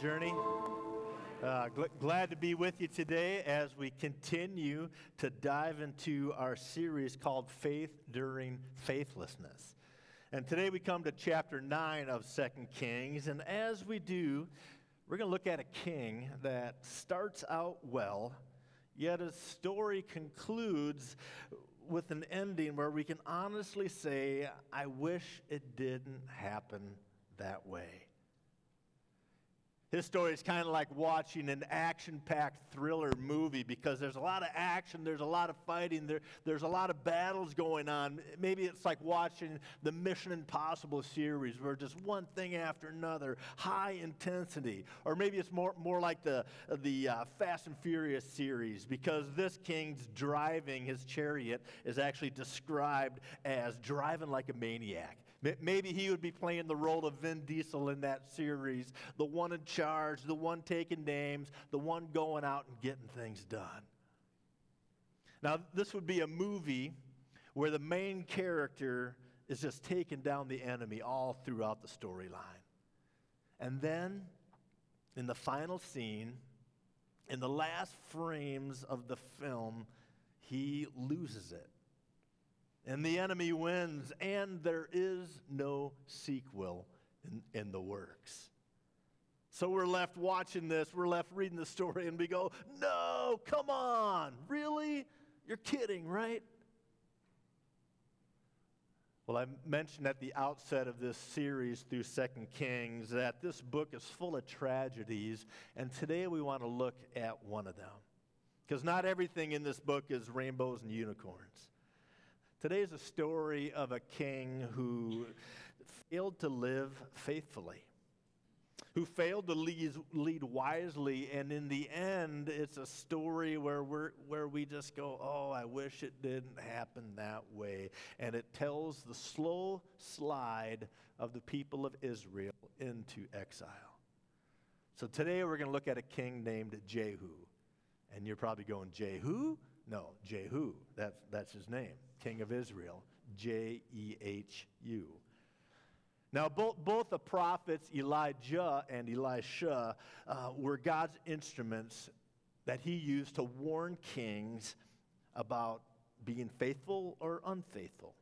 Journey. Uh, gl- glad to be with you today as we continue to dive into our series called Faith During Faithlessness. And today we come to chapter 9 of Second Kings. And as we do, we're going to look at a king that starts out well, yet his story concludes with an ending where we can honestly say, I wish it didn't happen that way. His story is kind of like watching an action packed thriller movie because there's a lot of action, there's a lot of fighting, there, there's a lot of battles going on. Maybe it's like watching the Mission Impossible series where just one thing after another, high intensity. Or maybe it's more, more like the, the uh, Fast and Furious series because this king's driving his chariot is actually described as driving like a maniac. Maybe he would be playing the role of Vin Diesel in that series, the one in charge, the one taking names, the one going out and getting things done. Now, this would be a movie where the main character is just taking down the enemy all throughout the storyline. And then, in the final scene, in the last frames of the film, he loses it and the enemy wins, and there is no sequel in, in the works. So we're left watching this, we're left reading the story, and we go, No, come on, really? You're kidding, right? Well, I mentioned at the outset of this series through Second Kings that this book is full of tragedies, and today we want to look at one of them. Because not everything in this book is rainbows and unicorns. Today is a story of a king who failed to live faithfully, who failed to lead, lead wisely, and in the end, it's a story where, we're, where we just go, Oh, I wish it didn't happen that way. And it tells the slow slide of the people of Israel into exile. So today we're going to look at a king named Jehu. And you're probably going, Jehu? No, Jehu. That's, that's his name king of Israel, J E H U. Now, both, both the prophets Elijah and Elisha uh, were God's instruments that he used to warn kings about being faithful or unfaithful.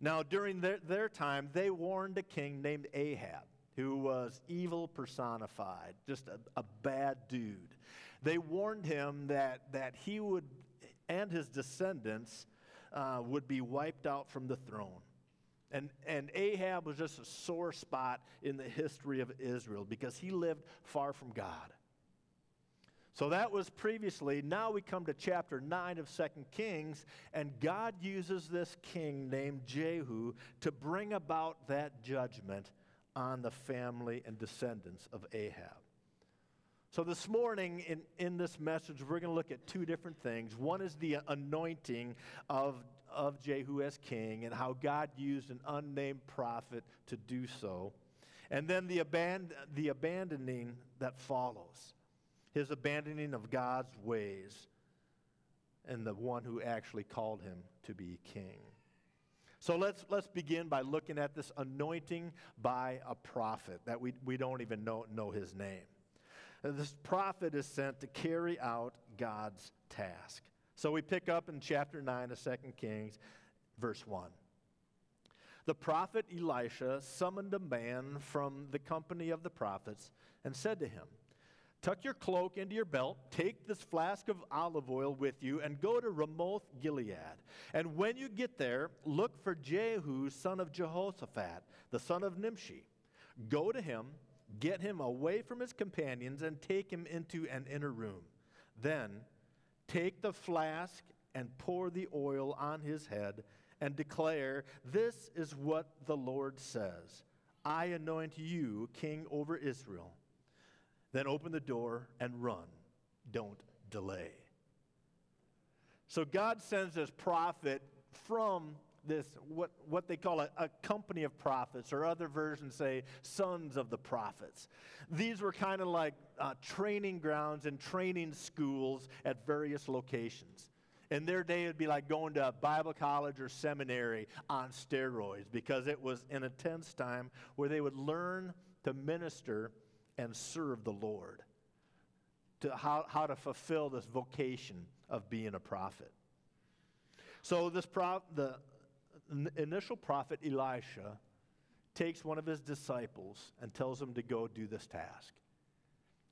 Now, during their, their time, they warned a king named Ahab, who was evil personified, just a, a bad dude. They warned him that, that he would, and his descendants, uh, would be wiped out from the throne. And, and Ahab was just a sore spot in the history of Israel because he lived far from God. So that was previously. Now we come to chapter 9 of Second Kings, and God uses this king named Jehu to bring about that judgment on the family and descendants of Ahab. So, this morning in, in this message, we're going to look at two different things. One is the anointing of, of Jehu as king and how God used an unnamed prophet to do so. And then the, aban- the abandoning that follows his abandoning of God's ways and the one who actually called him to be king. So let's, let's begin by looking at this anointing by a prophet that we, we don't even know, know his name. Uh, this prophet is sent to carry out God's task. So we pick up in chapter 9 of 2 Kings, verse 1. The prophet Elisha summoned a man from the company of the prophets and said to him, Tuck your cloak into your belt, take this flask of olive oil with you, and go to Ramoth Gilead. And when you get there, look for Jehu, son of Jehoshaphat, the son of Nimshi. Go to him Get him away from his companions and take him into an inner room. Then take the flask and pour the oil on his head and declare, This is what the Lord says I anoint you king over Israel. Then open the door and run. Don't delay. So God sends this prophet from this, what, what they call a, a company of prophets, or other versions say sons of the prophets. These were kind of like uh, training grounds and training schools at various locations. In their day, it'd be like going to a Bible college or seminary on steroids because it was an intense time where they would learn to minister and serve the Lord, to how, how to fulfill this vocation of being a prophet. So, this pro- the initial prophet Elisha takes one of his disciples and tells him to go do this task.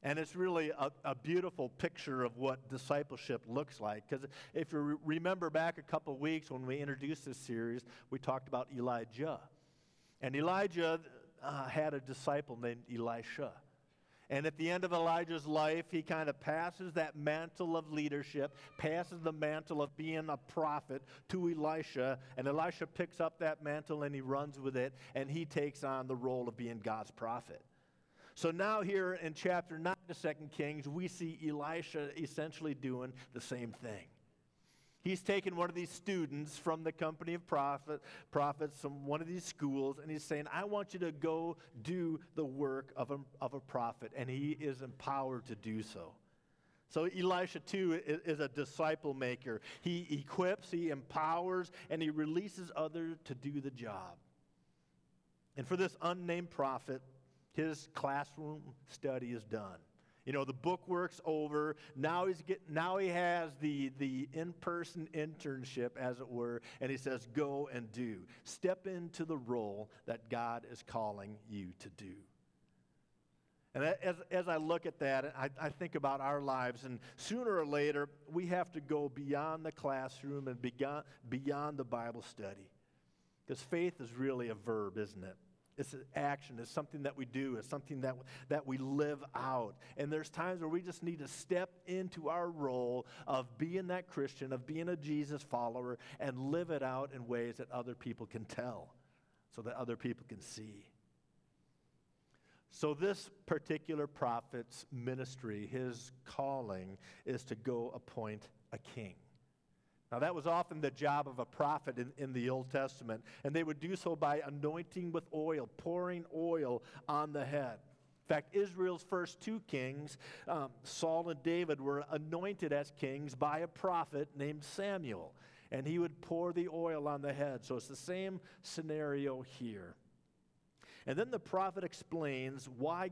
And it's really a, a beautiful picture of what discipleship looks like. Because if you re- remember back a couple weeks when we introduced this series, we talked about Elijah. And Elijah uh, had a disciple named Elisha. And at the end of Elijah's life, he kind of passes that mantle of leadership, passes the mantle of being a prophet to Elisha. And Elisha picks up that mantle and he runs with it, and he takes on the role of being God's prophet. So now, here in chapter 9 of 2 Kings, we see Elisha essentially doing the same thing. He's taken one of these students from the company of prophet, prophets from one of these schools, and he's saying, I want you to go do the work of a, of a prophet. And he is empowered to do so. So Elisha, too, is, is a disciple maker. He equips, he empowers, and he releases others to do the job. And for this unnamed prophet, his classroom study is done. You know, the book work's over. Now he's get, now he has the, the in-person internship, as it were, and he says, go and do. Step into the role that God is calling you to do. And as, as I look at that, I, I think about our lives, and sooner or later, we have to go beyond the classroom and beyond, beyond the Bible study. Because faith is really a verb, isn't it? It's an action. It's something that we do. It's something that, that we live out. And there's times where we just need to step into our role of being that Christian, of being a Jesus follower, and live it out in ways that other people can tell, so that other people can see. So, this particular prophet's ministry, his calling, is to go appoint a king. Now, that was often the job of a prophet in, in the Old Testament, and they would do so by anointing with oil, pouring oil on the head. In fact, Israel's first two kings, um, Saul and David, were anointed as kings by a prophet named Samuel, and he would pour the oil on the head. So it's the same scenario here. And then the prophet explains why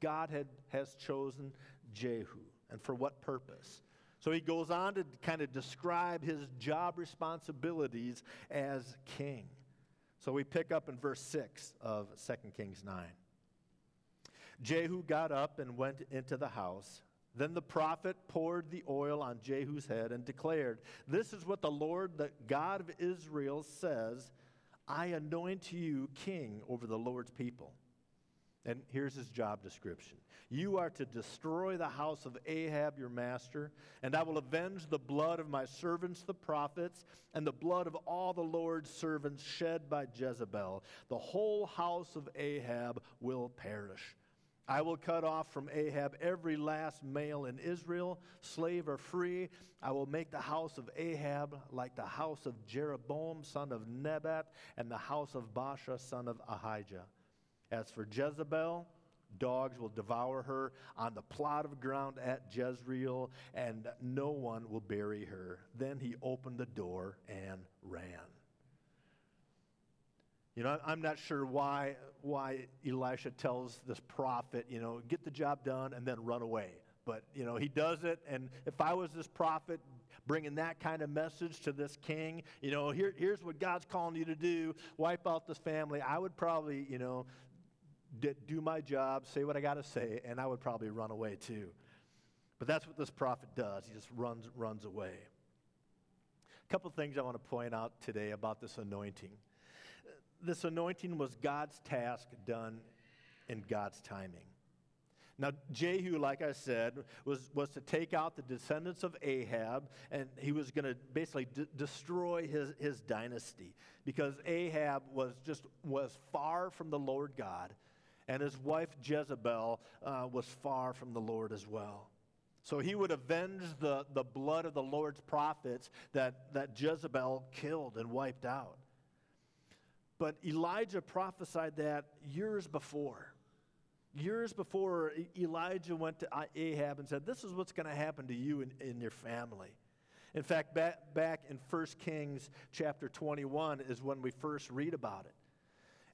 God had, has chosen Jehu and for what purpose. So he goes on to kind of describe his job responsibilities as king. So we pick up in verse 6 of 2 Kings 9. Jehu got up and went into the house. Then the prophet poured the oil on Jehu's head and declared, This is what the Lord, the God of Israel, says I anoint you king over the Lord's people. And here's his job description You are to destroy the house of Ahab, your master, and I will avenge the blood of my servants, the prophets, and the blood of all the Lord's servants shed by Jezebel. The whole house of Ahab will perish. I will cut off from Ahab every last male in Israel, slave or free. I will make the house of Ahab like the house of Jeroboam, son of Nebat, and the house of Baasha, son of Ahijah. As for Jezebel, dogs will devour her on the plot of ground at Jezreel, and no one will bury her. Then he opened the door and ran. You know, I'm not sure why, why Elisha tells this prophet, you know, get the job done and then run away. But, you know, he does it. And if I was this prophet bringing that kind of message to this king, you know, here, here's what God's calling you to do wipe out this family, I would probably, you know, do my job, say what I got to say, and I would probably run away too. But that's what this prophet does. He just runs, runs away. A couple things I want to point out today about this anointing. This anointing was God's task done in God's timing. Now, Jehu, like I said, was, was to take out the descendants of Ahab, and he was going to basically d- destroy his, his dynasty because Ahab was just was far from the Lord God and his wife Jezebel uh, was far from the Lord as well. So he would avenge the, the blood of the Lord's prophets that, that Jezebel killed and wiped out. But Elijah prophesied that years before. Years before Elijah went to Ahab and said, This is what's going to happen to you and, and your family. In fact, back, back in 1 Kings chapter 21 is when we first read about it.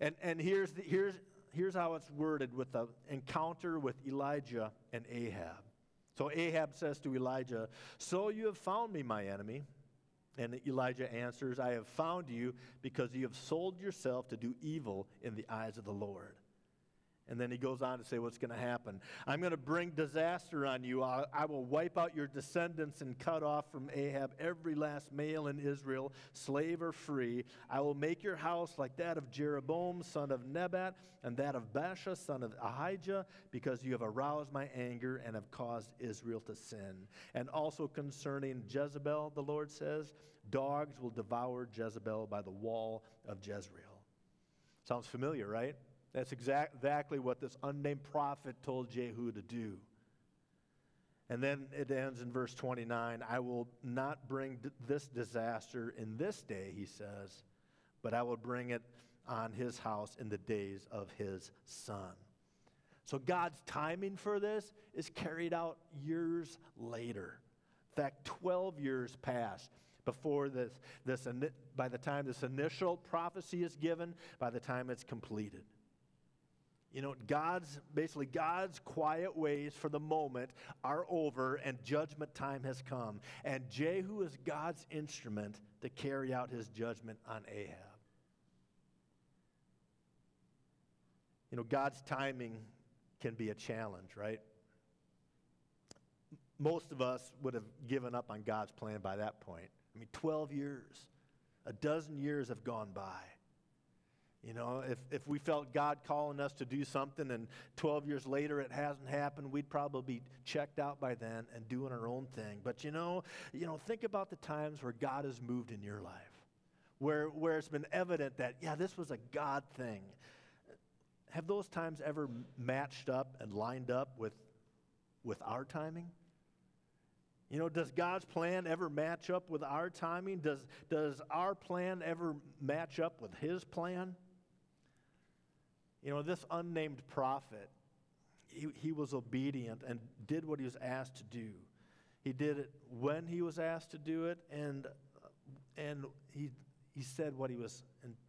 And, and here's, the, here's, here's how it's worded with the encounter with Elijah and Ahab. So Ahab says to Elijah, So you have found me, my enemy. And Elijah answers, I have found you because you have sold yourself to do evil in the eyes of the Lord. And then he goes on to say what's going to happen. I'm going to bring disaster on you. I, I, will wipe out your descendants and cut off from Ahab every last male in Israel, slave or free. I will make your house like that of Jeroboam, son of Nebat, and that of Baasha, son of Ahijah, because you have aroused my anger and have caused Israel to sin. And also concerning Jezebel, the Lord says, dogs will devour Jezebel by the wall of Jezreel. Sounds familiar, right? That's exact, exactly what this unnamed prophet told Jehu to do. And then it ends in verse 29 I will not bring d- this disaster in this day, he says, but I will bring it on his house in the days of his son. So God's timing for this is carried out years later. In fact, 12 years pass before this, this by the time this initial prophecy is given, by the time it's completed. You know, God's, basically, God's quiet ways for the moment are over and judgment time has come. And Jehu is God's instrument to carry out his judgment on Ahab. You know, God's timing can be a challenge, right? Most of us would have given up on God's plan by that point. I mean, 12 years, a dozen years have gone by. You know, if, if we felt God calling us to do something and 12 years later it hasn't happened, we'd probably be checked out by then and doing our own thing. But you know, you know, think about the times where God has moved in your life. Where, where it's been evident that, yeah, this was a God thing. Have those times ever matched up and lined up with, with our timing? You know, does God's plan ever match up with our timing? Does, does our plan ever match up with His plan? You know, this unnamed prophet, he, he was obedient and did what he was asked to do. He did it when he was asked to do it, and, and he, he said what he was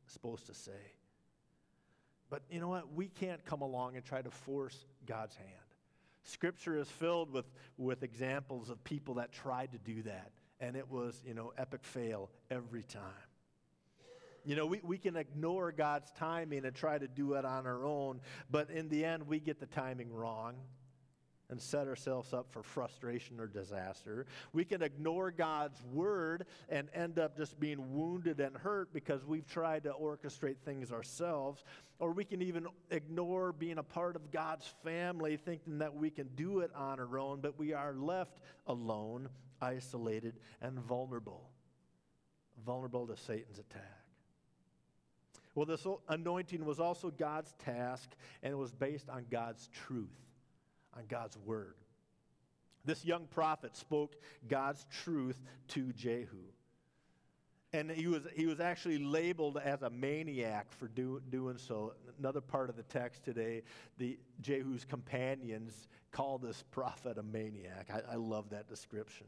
supposed to say. But you know what? We can't come along and try to force God's hand. Scripture is filled with, with examples of people that tried to do that, and it was, you know, epic fail every time. You know, we, we can ignore God's timing and try to do it on our own, but in the end, we get the timing wrong and set ourselves up for frustration or disaster. We can ignore God's word and end up just being wounded and hurt because we've tried to orchestrate things ourselves. Or we can even ignore being a part of God's family, thinking that we can do it on our own, but we are left alone, isolated, and vulnerable. Vulnerable to Satan's attack. Well, this anointing was also God's task, and it was based on God's truth, on God's word. This young prophet spoke God's truth to Jehu. And he was, he was actually labeled as a maniac for do, doing so. Another part of the text today, the Jehu's companions call this prophet a maniac. I, I love that description.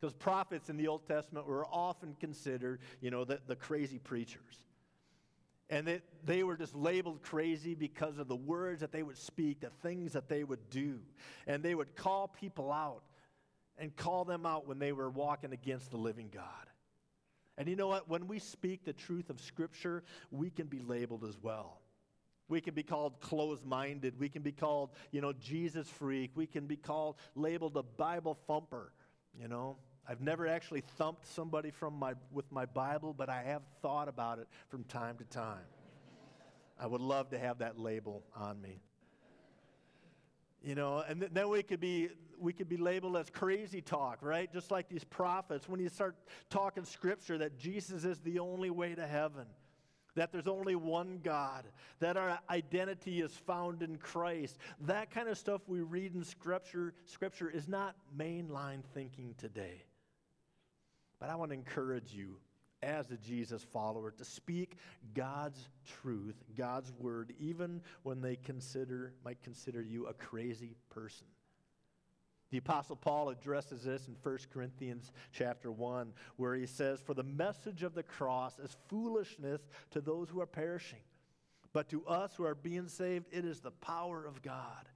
Because prophets in the Old Testament were often considered, you know, the, the crazy preachers. And they, they were just labeled crazy because of the words that they would speak, the things that they would do. And they would call people out and call them out when they were walking against the living God. And you know what? When we speak the truth of Scripture, we can be labeled as well. We can be called closed minded. We can be called, you know, Jesus freak. We can be called, labeled a Bible thumper, you know. I've never actually thumped somebody from my, with my Bible, but I have thought about it from time to time. I would love to have that label on me. You know, and th- then we could be we could be labeled as crazy talk, right? Just like these prophets when you start talking scripture that Jesus is the only way to heaven that there's only one God, that our identity is found in Christ. That kind of stuff we read in scripture, scripture is not mainline thinking today. But I want to encourage you as a Jesus follower to speak God's truth, God's word, even when they consider might consider you a crazy person. The apostle Paul addresses this in 1 Corinthians chapter 1 where he says for the message of the cross is foolishness to those who are perishing But to us who are being saved, it is the power of God.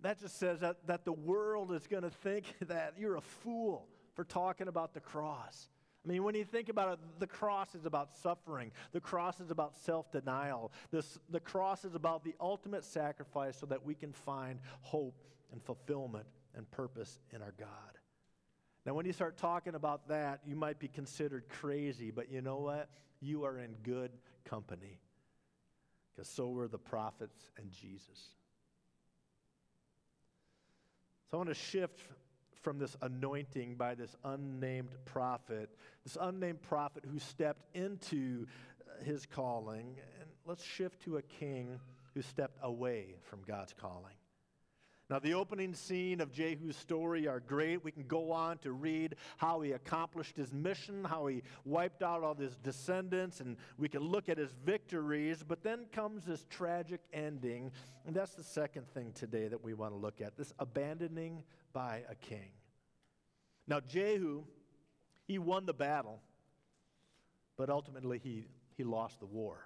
That just says that, that the world is going to think that you're a fool for talking about the cross. I mean, when you think about it, the cross is about suffering. The cross is about self denial. The cross is about the ultimate sacrifice so that we can find hope and fulfillment and purpose in our God. Now, when you start talking about that, you might be considered crazy, but you know what? You are in good company because so were the prophets and Jesus. So I want to shift from this anointing by this unnamed prophet, this unnamed prophet who stepped into uh, his calling, and let's shift to a king who stepped away from God's calling. Now, the opening scene of Jehu's story are great. We can go on to read how he accomplished his mission, how he wiped out all his descendants, and we can look at his victories. But then comes this tragic ending, and that's the second thing today that we want to look at this abandoning by a king. Now, Jehu, he won the battle, but ultimately he, he lost the war.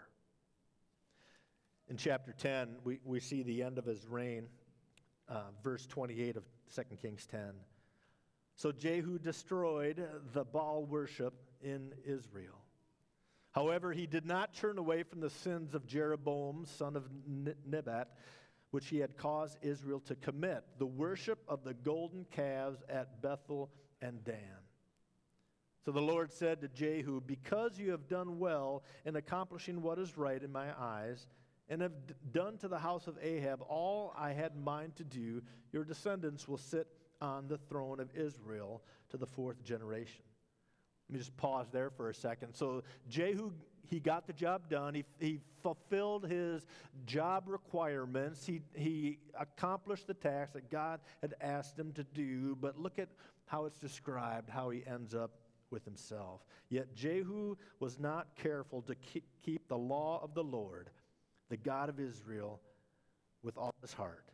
In chapter 10, we, we see the end of his reign uh, verse 28 of 2 Kings 10. So Jehu destroyed the Baal worship in Israel. However, he did not turn away from the sins of Jeroboam, son of Nebat, which he had caused Israel to commit the worship of the golden calves at Bethel and Dan. So the Lord said to Jehu, Because you have done well in accomplishing what is right in my eyes, and have d- done to the house of Ahab all I had in mind to do, your descendants will sit on the throne of Israel to the fourth generation. Let me just pause there for a second. So, Jehu, he got the job done. He, he fulfilled his job requirements. He, he accomplished the task that God had asked him to do. But look at how it's described, how he ends up with himself. Yet Jehu was not careful to keep the law of the Lord the God of Israel with all his heart.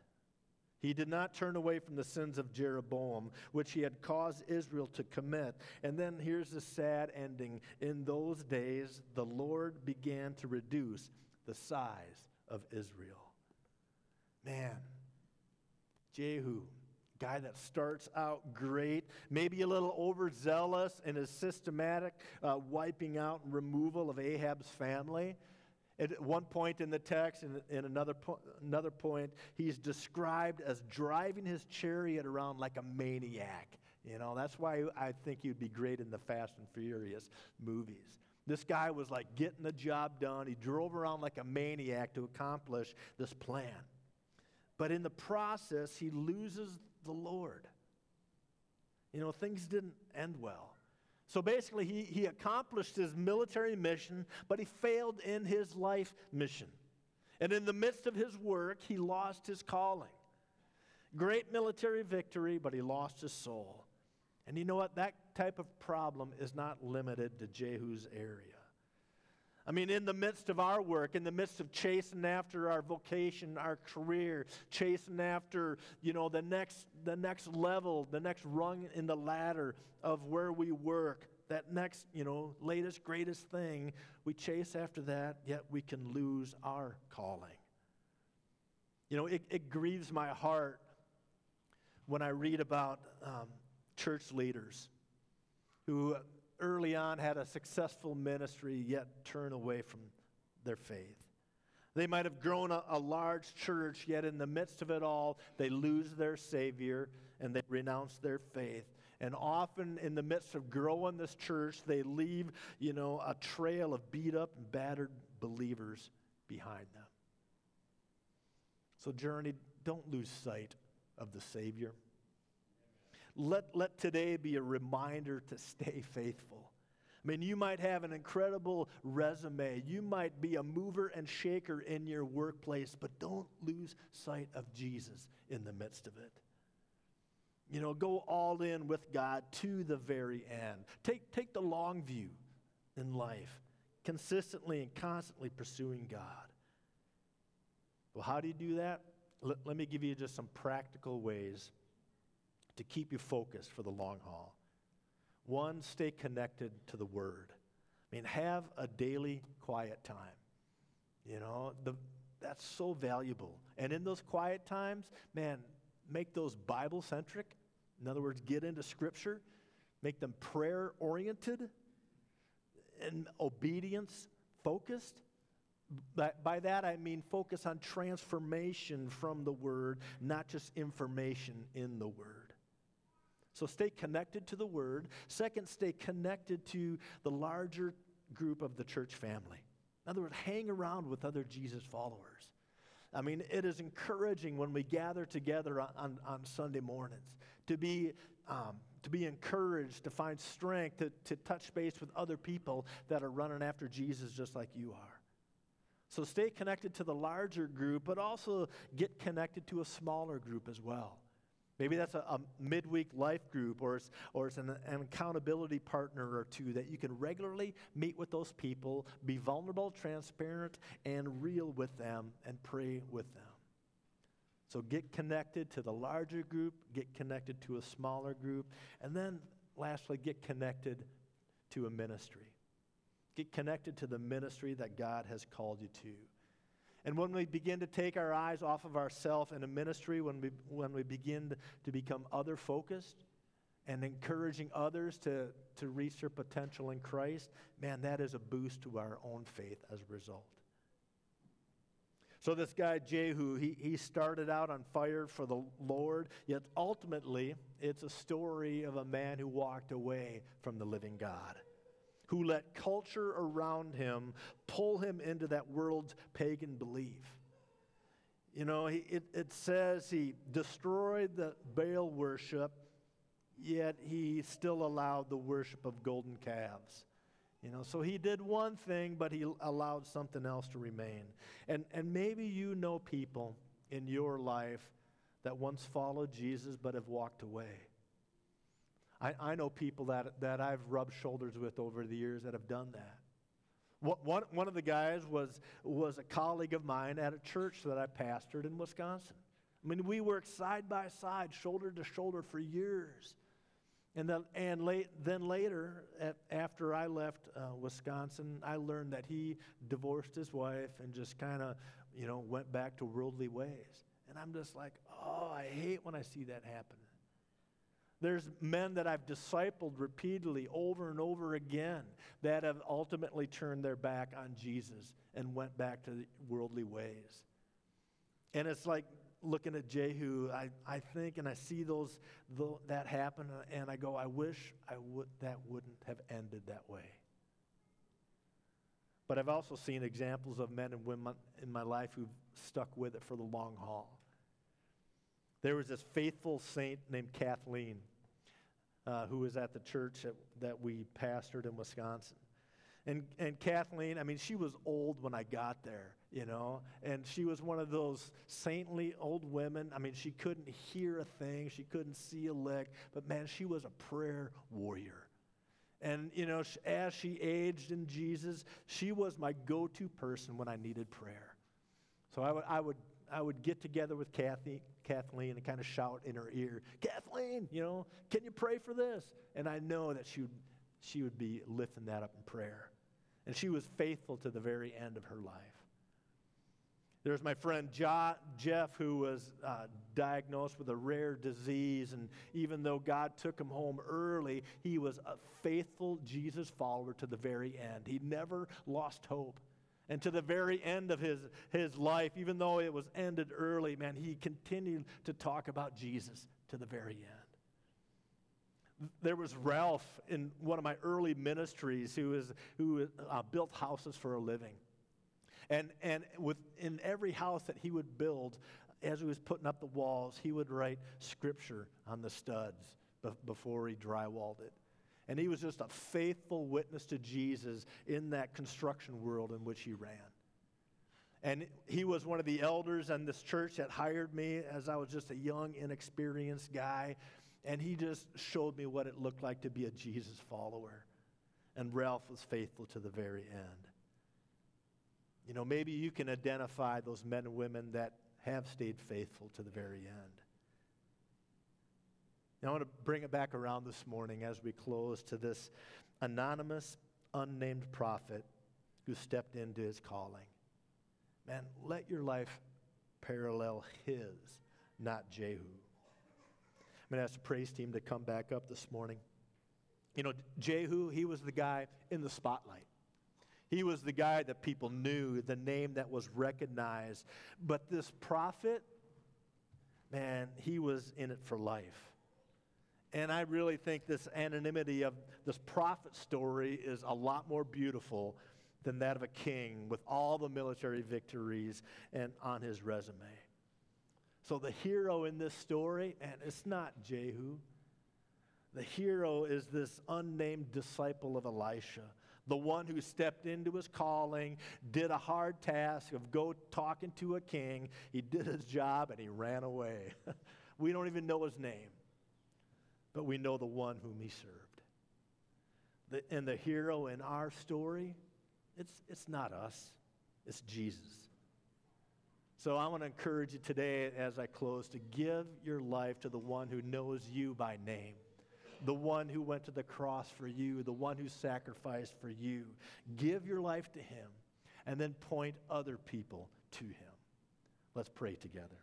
He did not turn away from the sins of Jeroboam, which he had caused Israel to commit. And then here's the sad ending. In those days, the Lord began to reduce the size of Israel. Man, Jehu, guy that starts out great, maybe a little overzealous in his systematic uh, wiping out and removal of Ahab's family. At one point in the text, and in another, po- another point, he's described as driving his chariot around like a maniac. You know, that's why I think he'd be great in the Fast and Furious movies. This guy was like getting the job done. He drove around like a maniac to accomplish this plan. But in the process, he loses the Lord. You know, things didn't end well. So basically, he, he accomplished his military mission, but he failed in his life mission. And in the midst of his work, he lost his calling. Great military victory, but he lost his soul. And you know what? That type of problem is not limited to Jehu's area. I mean, in the midst of our work, in the midst of chasing after our vocation, our career, chasing after, you know, the next, the next level, the next rung in the ladder of where we work, that next, you know, latest, greatest thing, we chase after that, yet we can lose our calling. You know, it, it grieves my heart when I read about um, church leaders who early on had a successful ministry, yet turn away from their faith. They might have grown a, a, large church, yet in the midst of it all, they lose their Savior and they renounce their faith. And often, in the midst of growing this church, they leave, you know, a trail of beat up and battered believers behind them. So, Journey, don't lose sight of the Savior. Let, let today be a reminder to stay faithful. I mean, you might have an incredible resume. You might be a mover and shaker in your workplace, but don't lose sight of Jesus in the midst of it. You know, go all in with God to the very end. Take, take the long view in life, consistently and constantly pursuing God. Well, how do you do that? Let, let me give you just some practical ways to keep you focused for the long haul. One, stay connected to the Word. I mean, have a daily quiet time. You know, the, that's so valuable. And in those quiet times, man, make those Bible centric. In other words, get into Scripture, make them prayer oriented and obedience focused. By, by that I mean focus on transformation from the Word, not just information in the Word. So stay connected to the Word. Second, stay connected to the larger group of the church family. In other words, hang around with other Jesus followers. I mean, it is encouraging when we gather together on, on, on Sunday mornings to be, um, to be encouraged, to find strength, to, to touch base with other people that are running after Jesus just like you are. So stay connected to the larger group, but also get connected to a smaller group as well. Maybe that's a, a midweek life group or it's, or it's an, an accountability partner or two that you can regularly meet with those people, be vulnerable, transparent, and real with them, and pray with them. So get connected to the larger group, get connected to a smaller group, and then lastly, get connected to a ministry. Get connected to the ministry that God has called you to. And when we begin to take our eyes off of ourselves in a ministry, when we, when we begin to become other focused and encouraging others to, to reach their potential in Christ, man, that is a boost to our own faith as a result. So, this guy, Jehu, he, he started out on fire for the Lord, yet ultimately, it's a story of a man who walked away from the living God who let culture around him pull him into that world's pagan belief. You know, he, it, it says he destroyed the Baal worship, yet he still allowed the worship of golden calves. You know, so he did one thing, but he allowed something else to remain. And, and maybe you know people in your life that once followed Jesus but have walked away. I, I know people that, that I've rubbed shoulders with over the years that have done that. One, one of the guys was, was a colleague of mine at a church that I pastored in Wisconsin. I mean, we worked side by side, shoulder to shoulder for years. And then, and late, then later, at, after I left uh, Wisconsin, I learned that he divorced his wife and just kind of, you know, went back to worldly ways. And I'm just like, oh, I hate when I see that happen. There's men that I've discipled repeatedly over and over again that have ultimately turned their back on Jesus and went back to worldly ways. And it's like looking at Jehu, I, I think and I see those, the, that happen, and I go, I wish I would, that wouldn't have ended that way. But I've also seen examples of men and women in my life who've stuck with it for the long haul. There was this faithful saint named Kathleen uh, who was at the church that, that we pastored in Wisconsin. And, and Kathleen, I mean, she was old when I got there, you know, and she was one of those saintly old women. I mean, she couldn't hear a thing, she couldn't see a lick, but man, she was a prayer warrior. And, you know, as she aged in Jesus, she was my go to person when I needed prayer. So I would, I would I would get together with Kathy, Kathleen and kind of shout in her ear, Kathleen, you know, can you pray for this? And I know that she would, she would be lifting that up in prayer. And she was faithful to the very end of her life. There's my friend Jeff, who was uh, diagnosed with a rare disease. And even though God took him home early, he was a faithful Jesus follower to the very end. He never lost hope. And to the very end of his, his life, even though it was ended early, man, he continued to talk about Jesus to the very end. There was Ralph in one of my early ministries who, is, who uh, built houses for a living. And, and within every house that he would build, as he was putting up the walls, he would write scripture on the studs before he drywalled it. And he was just a faithful witness to Jesus in that construction world in which he ran. And he was one of the elders in this church that hired me as I was just a young, inexperienced guy. And he just showed me what it looked like to be a Jesus follower. And Ralph was faithful to the very end. You know, maybe you can identify those men and women that have stayed faithful to the very end. I want to bring it back around this morning as we close to this anonymous, unnamed prophet who stepped into his calling. man, let your life parallel his, not Jehu. I'm going to ask the praise team to come back up this morning. You know, Jehu, he was the guy in the spotlight. He was the guy that people knew, the name that was recognized. But this prophet, man, he was in it for life. And I really think this anonymity of this prophet story is a lot more beautiful than that of a king with all the military victories and on his resume. So the hero in this story, and it's not Jehu. The hero is this unnamed disciple of Elisha, the one who stepped into his calling, did a hard task of go talking to a king. He did his job and he ran away. we don't even know his name, but we know the one whom he served. The, and the hero in our story it's, it's not us, it's Jesus. So I want to encourage you today as I close to give your life to the one who knows you by name, the one who went to the cross for you, the one who sacrificed for you. Give your life to him and then point other people to him. Let's pray together.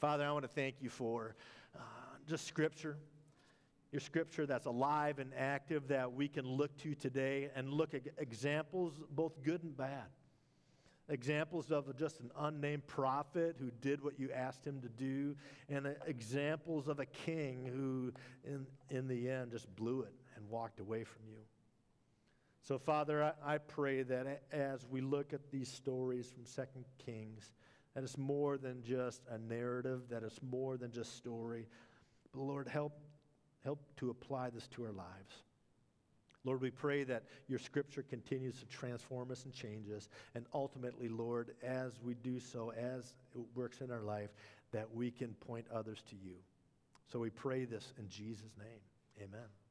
Father, I want to thank you for uh, just scripture your scripture that's alive and active that we can look to today and look at examples, both good and bad. Examples of just an unnamed prophet who did what you asked him to do, and examples of a king who, in, in the end, just blew it and walked away from you. So, Father, I, I pray that as we look at these stories from Second Kings, that it's more than just a narrative, that it's more than just story. But Lord, help Help to apply this to our lives. Lord, we pray that your scripture continues to transform us and change us. And ultimately, Lord, as we do so, as it works in our life, that we can point others to you. So we pray this in Jesus' name. Amen.